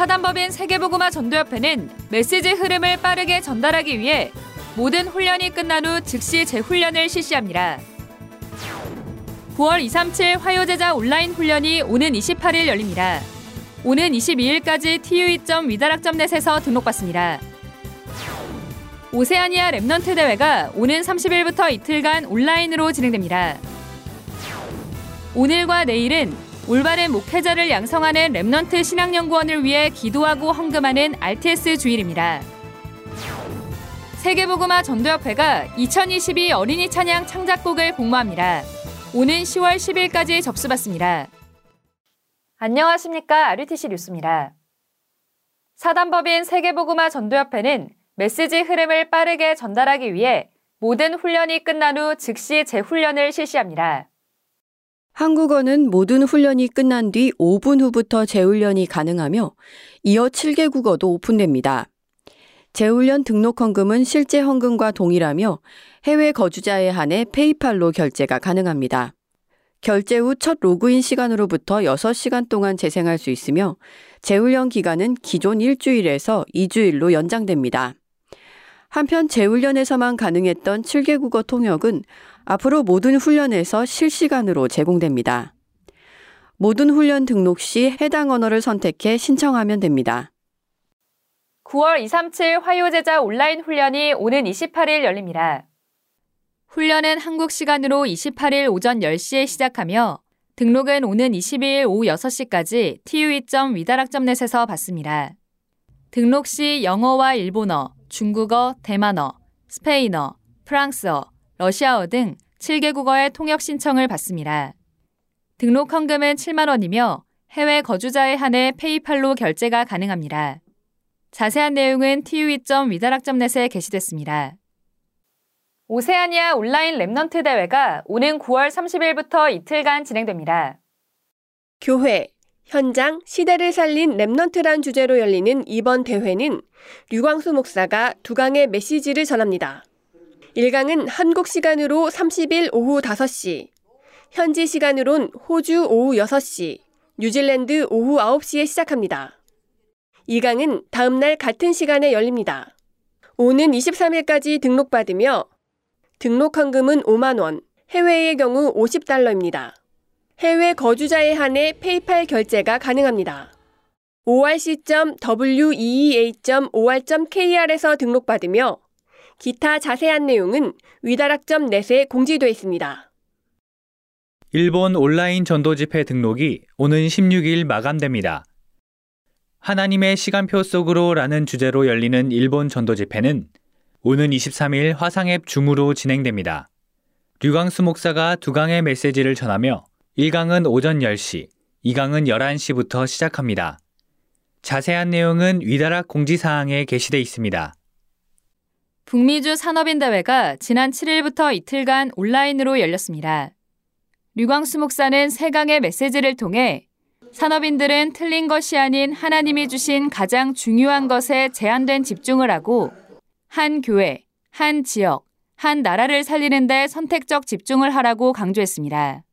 사단법인 세계복음화 전도협회는 메시지 흐름을 빠르게 전달하기 위해 모든 훈련이 끝난 후 즉시 재훈련을 실시합니다. 9월 237 화요제자 온라인 훈련이 오는 28일 열립니다. 오는 22일까지 tue.wedarak.net에서 등록받습니다. 오세아니아 Remnant 대회가 오는 30일부터 이틀간 온라인으로 진행됩니다. 오늘과 내일은 올바른 목회자를 양성하는 Remnant 신학연구원을 위해 기도하고 헌금하는 RTS 주일입니다. 세계복음화 전도협회가 2022 어린이 찬양 창작곡을 공모합니다. 오는 10월 10일까지 접수받습니다. 안녕하십니까. RUTC 뉴스입니다. 사단법인 세계복음화 전도협회는 메시지 흐름을 빠르게 전달하기 위해 모든 훈련이 끝난 후 즉시 재훈련을 실시합니다. 한국어는 모든 훈련이 끝난 뒤 5분 후부터 재훈련이 가능하며 이어 7개 국어도 오픈됩니다. 재훈련 등록 헌금은 실제 헌금과 동일하며 해외 거주자에 한해 페이팔로 결제가 가능합니다. 결제 후 첫 로그인 시간으로부터 6시간 동안 재생할 수 있으며 재훈련 기간은 기존 일주일에서 2주일로 연장됩니다. 한편 재훈련에서만 가능했던 7개 국어 통역은 앞으로 모든 훈련에서 실시간으로 제공됩니다. 모든 훈련 등록 시 해당 언어를 선택해 신청하면 됩니다. 9월 237 화요제자 온라인 훈련이 오는 28일 열립니다. 훈련은 한국 시간으로 28일 오전 10시에 시작하며 등록은 오는 22일 오후 6시까지 tue.위다락점넷에서 받습니다. 등록 시 영어와 일본어, 중국어, 대만어, 스페인어, 프랑스어, 러시아어 등 7개 국어의 통역 신청을 받습니다. 등록 헌금은 7만 원이며 해외 거주자에 한해 페이팔로 결제가 가능합니다. 자세한 내용은 tue.위다락점넷에 게시됐습니다. 오세아니아 온라인 Remnant 대회가 오는 9월 30일부터 이틀간 진행됩니다. 교회, 현장, 시대를 살린 랩넌트란 주제로 열리는 이번 대회는 류광수 목사가 두 강의 메시지를 전합니다. 1강은 한국 시간으로 30일 오후 5시, 현지 시간으론 호주 오후 6시, 뉴질랜드 오후 9시에 시작합니다. 2강은 다음날 같은 시간에 열립니다. 오는 23일까지 등록받으며 등록 헌금은 5만 원, 해외의 경우 50달러입니다. 해외 거주자에 한해 페이팔 결제가 가능합니다. orc.weea.or.kr에서 등록받으며 기타 자세한 내용은 위다락점 넷에 공지되어 있습니다. 일본 온라인 전도 집회 등록이 오는 16일 마감됩니다. 하나님의 시간표 속으로라는 주제로 열리는 일본 전도 집회는 오는 23일 화상앱 줌으로 진행됩니다. 류광수 목사가 두 강의 메시지를 전하며 1강은 오전 10시, 2강은 11시부터 시작합니다. 자세한 내용은 위다락 공지사항에 게시돼 있습니다. 북미주 산업인 대회가 지난 7일부터 이틀간 온라인으로 열렸습니다. 류광수 목사는 세 강의 메시지를 통해 산업인들은 틀린 것이 아닌 하나님이 주신 가장 중요한 것에 제한된 집중을 하고 한 교회, 한 지역, 한 나라를 살리는데 선택적 집중을 하라고 강조했습니다.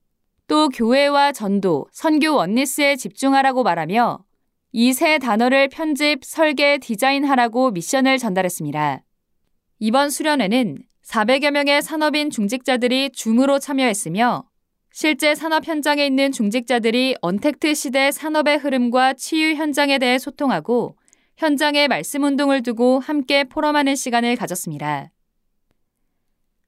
또 교회와 전도, 선교 원리스에 집중하라고 말하며 이 세 단어를 편집, 설계, 디자인하라고 미션을 전달했습니다. 이번 수련회는 400여 명의 산업인 중직자들이 줌으로 참여했으며 실제 산업 현장에 있는 중직자들이 언택트 시대 산업의 흐름과 치유 현장에 대해 소통하고 현장에 말씀 운동을 두고 함께 포럼하는 시간을 가졌습니다.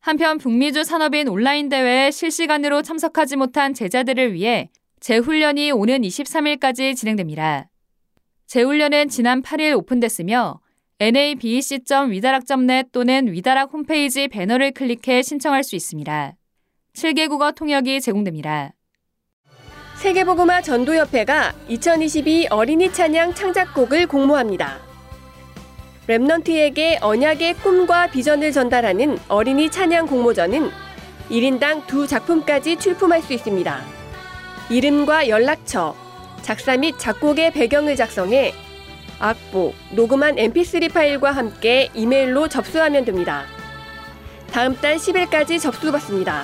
한편 북미주 산업인 온라인 대회에 실시간으로 참석하지 못한 제자들을 위해 재훈련이 오는 23일까지 진행됩니다. 재훈련은 지난 8일 오픈됐으며 nabec.위다락.net 또는 위다락 홈페이지 배너를 클릭해 신청할 수 있습니다. 7개 국어 통역이 제공됩니다. 세계보고마 전도협회가 2022 어린이 찬양 창작곡을 공모합니다. 랩넌트에게 언약의 꿈과 비전을 전달하는 어린이 찬양 공모전은 1인당 두 작품까지 출품할 수 있습니다. 이름과 연락처, 작사 및 작곡의 배경을 작성해 악보, 녹음한 mp3 파일과 함께 이메일로 접수하면 됩니다. 다음 달 10일까지 접수받습니다.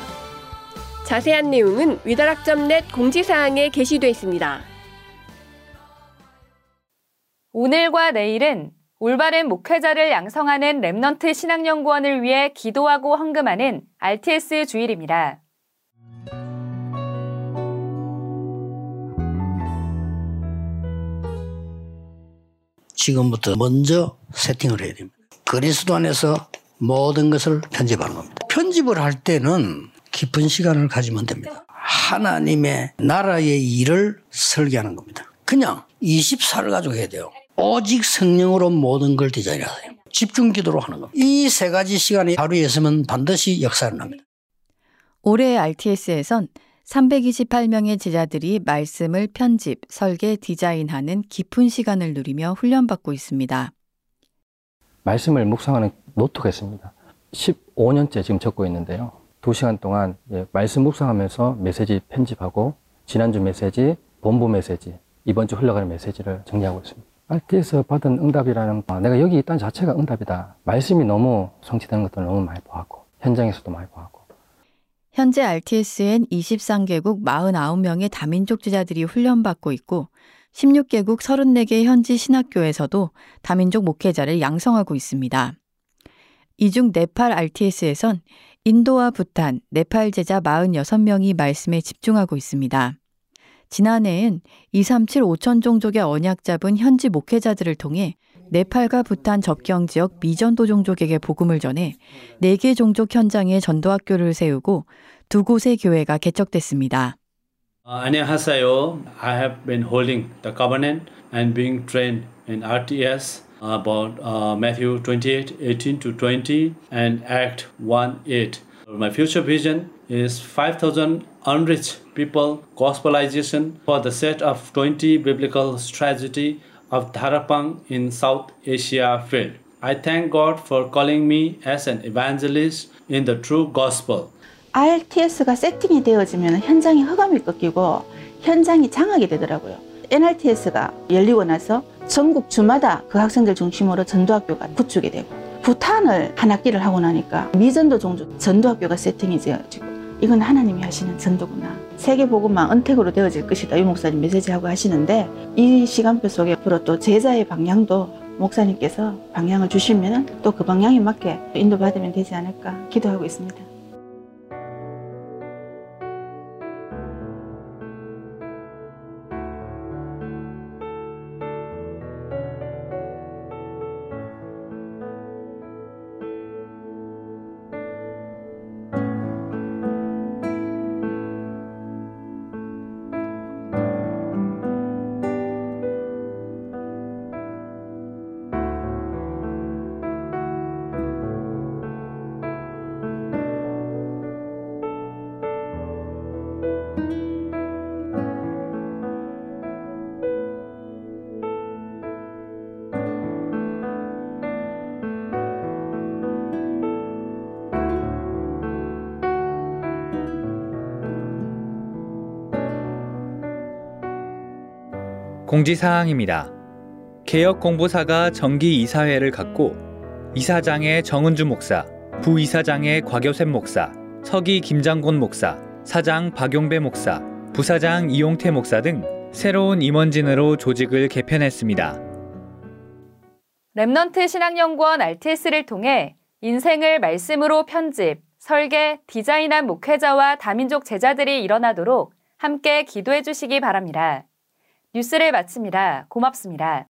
자세한 내용은 wedarak.net 공지사항에 게시되어 있습니다. 오늘과 내일은 올바른 목회자를 양성하는 Remnant 신학연구원을 위해 기도하고 헌금하는 RTS 주일입니다. 지금부터 먼저 세팅을 해야 됩니다. 그리스도 안에서 모든 것을 편집하는 겁니다. 편집을 할 때는 깊은 시간을 가지면 됩니다. 하나님의 나라의 일을 설계하는 겁니다. 그냥 24를 가지고 해야 돼요. 오직 성령으로 모든 걸 디자인하세요. 집중 기도로 하는 겁니다. 이 세 가지 시간이 하루에 있으면 반드시 역사를 납니다. 올해 RTS에선 328명의 제자들이 말씀을 편집, 설계, 디자인하는 깊은 시간을 누리며 훈련받고 있습니다. 말씀을 묵상하는 노트가 있습니다. 15년째 지금 적고 있는데요. 2시간 동안 말씀 묵상하면서 메시지 편집하고 지난주 메시지, 본부 메시지, 이번 주 흘러가는 메시지를 정리하고 있습니다. RT에서 받은 응답이라는 아, 내가 여기 있다는 자체가 응답이다. 말씀이 너무 성취되는 것들을 너무 많이 보았고 현장에서도 많이 보았고 현재 RTS엔 23개국 49명의 다민족 제자들이 훈련받고 있고 16개국 34개 현지 신학교에서도 다민족 목회자를 양성하고 있습니다. 이 중 네팔 RTS에선 인도와 부탄, 네팔 제자 46명이 말씀에 집중하고 있습니다. 지난해엔 237 5천 종족의 언약 잡은 현지 목회자들을 통해 네팔과 부탄 접경 지역 미전도 종족에게 복음을 전해 4개 종족 현장에 전도학교를 세우고 두 곳의 교회가 개척됐습니다. 안녕하세요. I have been holding the covenant and being trained in RTS about uh, Matthew 28, 18 to 20 and Act 1, 8. My future vision is 5,000 unreached people gospelization for the set of 20 biblical strategy of Dharapang in South Asia field. I thank God for calling me as an evangelist in the true gospel. RTS가 세팅이 되어지면 현장이 허감이 꺾이고 현장이 장악이 되더라고요. NRTS가 열리고 나서 전국 주마다 그 학생들 중심으로 전도학교가 구축이 되고 부탄을 한 학기를 하고 나니까 미전도 종족 전도학교가 세팅이 되어지고 이건 하나님이 하시는 전도구나. 세계복음만 은택으로 되어질 것이다. 유 목사님 메시지하고 하시는데 이 시간표 속에 앞으로 또 제자의 방향도 목사님께서 방향을 주시면 또 그 방향에 맞게 인도받으면 되지 않을까 기도하고 있습니다. 공지사항입니다. 개혁공보사가 정기 이사회를 갖고 이사장의 정은주 목사, 부이사장의 곽여샘 목사, 서기 김장곤 목사, 사장 박용배 목사, 부사장 이용태 목사 등 새로운 임원진으로 조직을 개편했습니다. Remnant 신학연구원 RTS를 통해 인생을 말씀으로 편집, 설계, 디자인한 목회자와 다민족 제자들이 일어나도록 함께 기도해 주시기 바랍니다. 뉴스를 마칩니다. 고맙습니다.